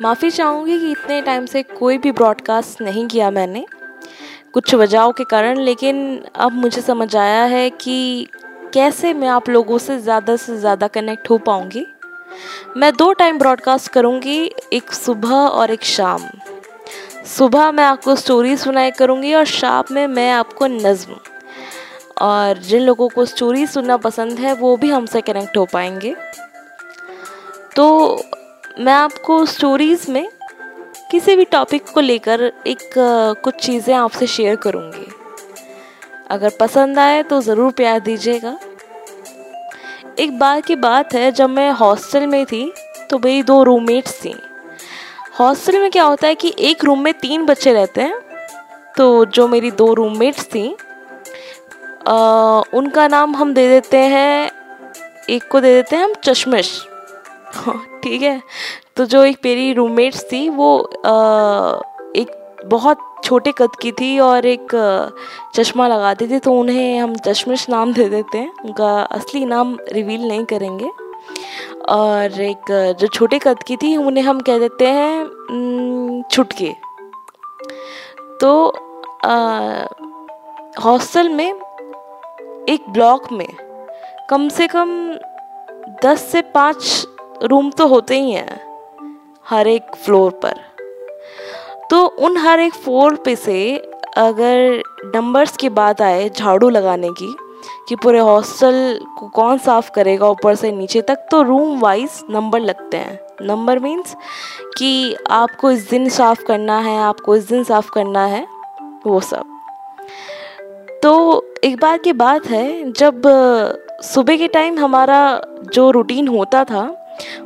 माफ़ी चाहूँगी कि इतने टाइम से कोई भी ब्रॉडकास्ट नहीं किया मैंने। कुछ वजहों के कारण, लेकिन अब मुझे समझ आया है कि कैसे मैं आप लोगों से ज़्यादा से ज़्यादा कनेक्ट हो पाऊँगी। मैं दो टाइम ब्रॉडकास्ट करूँगी, एक सुबह और एक शाम। सुबह मैं आपको स्टोरी सुनाई करूँगी और शाम में मैं आपको नज़्म। और जिन लोगों को स्टोरी सुनना पसंद है, वो भी हमसे कनेक्ट हो पाएँगे। तो मैं आपको स्टोरीज़ में किसी भी टॉपिक को लेकर एक कुछ चीज़ें आपसे शेयर करूँगी। अगर पसंद आए तो ज़रूर प्यार दीजिएगा। एक बार की बात है जब मैं हॉस्टल में थी तो मेरी दो रूममेट्स थी। हॉस्टल में क्या होता है कि एक रूम में तीन बच्चे रहते हैं तो जो मेरी दो रूममेट्स थी आ, उनका नाम हम दे देते हैं एक को दे देते हैं हम चश्मिश। ठीक है? तो जो एक मेरी रूममेट्स थी, वो एक बहुत छोटे कद की थी और एक चश्मा लगाती थी तो उन्हें हम चश्मिश नाम दे देते हैं। उनका असली नाम रिवील नहीं करेंगे। और एक, जो छोटे कद की थी, उन्हें हम कह देते हैं छुटके। तो हॉस्टल में, एक ब्लॉक में, कम से कम दस से पाँच रूम तो होते ही हैं, हर एक फ्लोर पर। तो उन हर एक फ्लोर पे से अगर नंबर्स की बात आए झाड़ू लगाने की, कि पूरे हॉस्टल को कौन साफ़ करेगा ऊपर से नीचे तक तो रूम वाइज नंबर लगते हैं। नंबर मीन्स कि आपको इस दिन साफ़ करना है, आपको इस दिन साफ़ करना है, वो सब। तो एक बार की बात है, जब सुबह के टाइम हमारा जो रूटीन होता था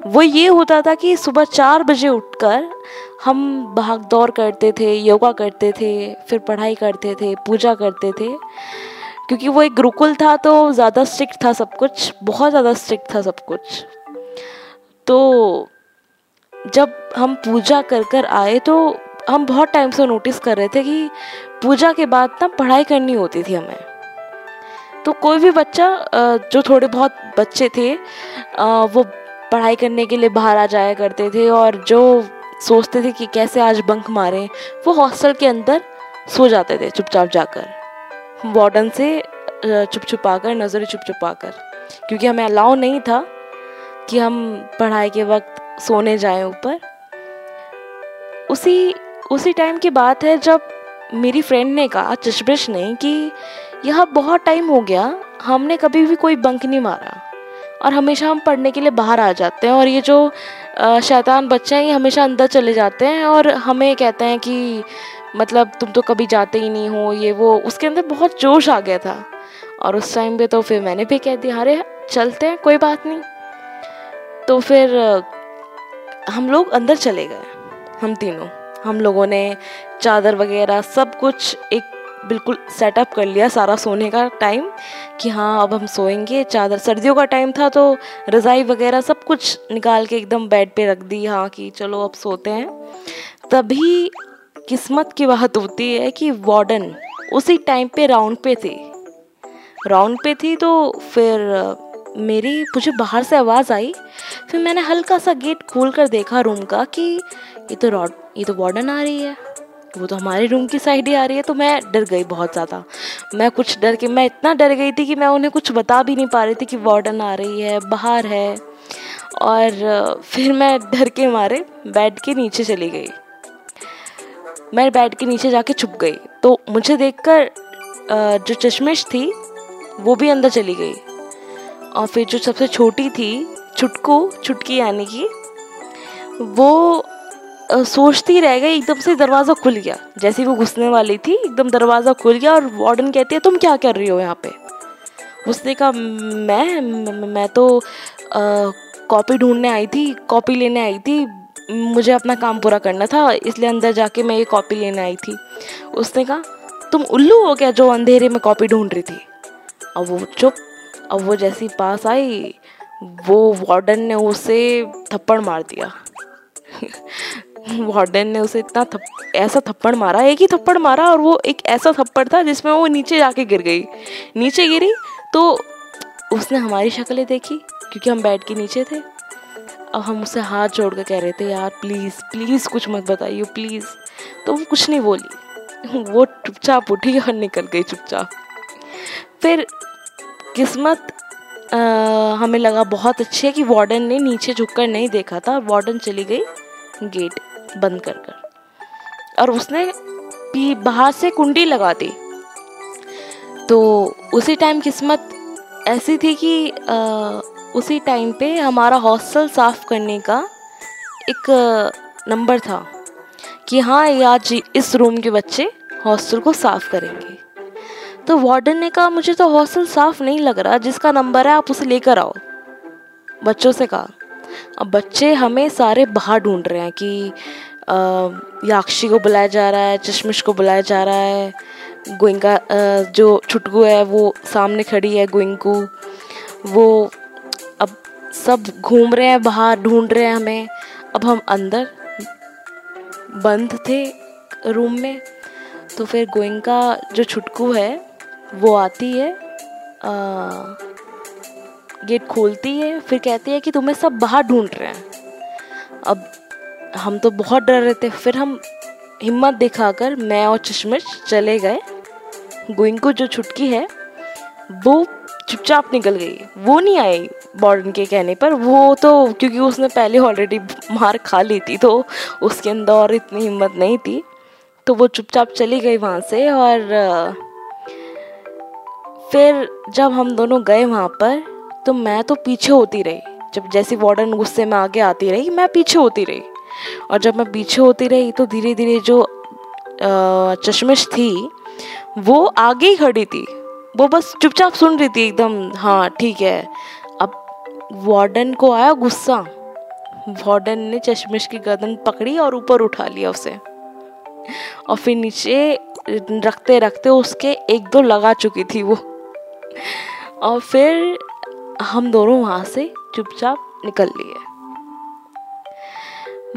वो ये होता था कि सुबह चार बजे उठकर हम भाग दौड़ करते थे, योगा करते थे, फिर पढ़ाई करते थे, पूजा करते थे। क्योंकि वो एक गुरुकुल था तो ज़्यादा स्ट्रिक्ट था सब कुछ, बहुत ज़्यादा स्ट्रिक्ट था सब कुछ। तो जब हम पूजा कर कर आए तो हम बहुत टाइम से नोटिस कर रहे थे कि पूजा के बाद ना पढ़ाई करनी होती थी हमें। तो कोई भी बच्चा जो थोड़े बहुत बच्चे थे वो पढ़ाई करने के लिए बाहर आ जाया करते थे और जो सोचते थे कि कैसे आज बंक मारें, वो हॉस्टल के अंदर सो जाते थे चुपचाप जाकर। वार्डन से चुप छुपा कर नज़रें चुप छुपा कर क्योंकि हमें अलाउ नहीं था कि हम पढ़ाई के वक्त सोने जाएँ ऊपर। उसी उसी टाइम की बात है जब मेरी फ्रेंड ने कहा चशबिश ने कि यह बहुत टाइम हो गया, हमने कभी भी कोई बंक नहीं मारा। और हमेशा हम पढ़ने के लिए बाहर आ जाते हैं और ये जो शैतान बच्चे हैं, ये हमेशा अंदर चले जाते हैं और हमें कहते हैं कि मतलब तुम तो कभी जाते ही नहीं हो, ये वो, उसके अंदर बहुत जोश आ गया था। और उस टाइम पे तो फिर मैंने भी कह दिया, अरे, चलते हैं, कोई बात नहीं। तो फिर हम लोग अंदर चले गए, हम तीनों। हम लोगों ने चादर वगैरह सब कुछ एक बिल्कुल सेटअप कर लिया सारा सोने का टाइम कि हाँ अब हम सोएँगे। चादर, सर्दियों का टाइम था तो रज़ाई वगैरह सब कुछ निकाल के एकदम बेड पे रख दी। हाँ कि चलो अब सोते हैं। तभी किस्मत की बात होती है कि वार्डन उसी टाइम पे राउंड पे थी। राउंड पे थी तो फिर मेरी, मुझे बाहर से आवाज़ आई। फिर मैंने हल्का सा गेट खोल कर देखा रूम का कि ये तो रॉड ये तो वार्डन आ रही है। वो तो हमारे रूम की साइड ही आ रही है तो मैं डर गई बहुत ज़्यादा। मैं कुछ डर के, मैं इतना डर गई थी कि मैं उन्हें कुछ बता भी नहीं पा रही थी कि वार्डन आ रही है, बाहर है। और, फिर मैं डर के मारे बेड के नीचे चली गई। मैं बेड के नीचे जाके छुप गई। तो मुझे देखकर जो चश्मिश थी, वो भी अंदर चली गई। और फिर जो सबसे छोटी थी, छुटकू, छुटकी यानी कि, वो सोचती रह गई, एकदम से दरवाज़ा खुल गया। जैसे वो घुसने वाली थी, एकदम दरवाज़ा खुल गया और वार्डन कहती है, तुम क्या कर रही हो यहाँ पे? उसने कहा, मैं मैं तो कॉपी ढूँढने आई थी, कॉपी लेने आई थी। मुझे अपना काम पूरा करना था, इसलिए अंदर जाके मैं ये कॉपी लेने आई थी। उसने कहा, तुम उल्लू हो क्या जो अंधेरे में कॉपी ढूंढ रही थी? अब वो चुप, अब वो जैसी पास आई, वो वार्डन ने उसे थप्पड़ मार दिया। वार्डन ने उसे इतना थप, ऐसा थप्पड़ मारा एक ही थप्पड़ मारा और वो एक ऐसा थप्पड़ था जिसमें वो नीचे जाके गिर गई। नीचे गिरी तो उसने हमारी शक्लें देखी क्योंकि हम बेड के नीचे थे। अब हम उसे हाथ जोड़ कर कह रहे थे यार प्लीज़ प्लीज़ कुछ मत बताइए प्लीज़ तो वो कुछ नहीं बोली। वो चुपचाप उठी और निकल गई चुपचाप। फिर किस्मत आ, हमें लगा बहुत अच्छी है कि वार्डन ने नीचे झुककर नहीं देखा था। वार्डन चली गई गेट। बंद कर कर। और उसने भी बाहर से कुंडी लगा दी। तो उसी टाइम किस्मत ऐसी थी कि आ, उसी टाइम पे हमारा हॉस्टल साफ़ करने का एक नंबर था कि हाँ आज इस रूम के बच्चे हॉस्टल को साफ़ करेंगे। तो वार्डन ने कहा मुझे तो हॉस्टल साफ़ नहीं लग रहा जिसका नंबर है आप उसे लेकर आओ। बच्चों से कहा। अब बच्चे हमें सारे बाहर ढूंढ रहे हैं कि याक्षी को बुलाया जा रहा है चश्मिश को बुलाया जा रहा है गोइंका जो छुटकू है वो सामने खड़ी है गोइंकू वो अब सब घूम रहे हैं बाहर ढूंढ रहे हैं हमें। अब हम अंदर बंद थे रूम में तो फिर गोइंका जो छुटकू है वो आती है आ, गेट खोलती है, फिर कहती है कि तुम्हें सब बाहर ढूंढ रहे हैं। अब हम तो बहुत डर रहे थे। फिर हम हिम्मत दिखाकर मैं और चश्मिश चले गए। गोइंग को जो छुटकी है, वो चुपचाप निकल गई। वो नहीं आई बॉर्डन के कहने पर। वो तो क्योंकि उसने पहले ऑलरेडी मार खा ली थी तो उसके अंदर और इतनी हिम्मत नहीं थी। तो वो चुपचाप चली गई वहाँ से और, फिर जब हम दोनों गए वहाँ पर तो मैं तो पीछे होती रही। जब जैसे वार्डन गुस्से में आगे आती रही, मैं पीछे होती रही। और जब मैं पीछे होती रही तो धीरे धीरे जो चश्मिश थी, वो आगे ही खड़ी थी। वो बस चुपचाप सुन रही थी एकदम हाँ ठीक है। अब वार्डन को आया गुस्सा। वार्डन ने चश्मिश की गर्दन पकड़ी और ऊपर उठा लिया उसे। और फिर नीचे रखते रखते उसके एक दो लगा चुकी थी वो। और फिर हम दोनों वहाँ से चुपचाप निकल लिए।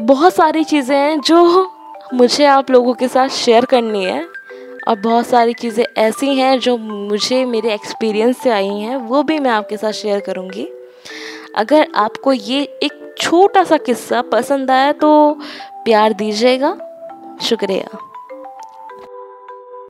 बहुत सारी चीज़ें हैं जो मुझे आप लोगों के साथ शेयर करनी है और बहुत सारी चीज़ें ऐसी हैं जो मुझे मेरे एक्सपीरियंस से आई हैं, वो भी मैं आपके साथ शेयर करूँगी। अगर आपको ये एक छोटा सा किस्सा पसंद आया तो प्यार दीजिएगा। शुक्रिया।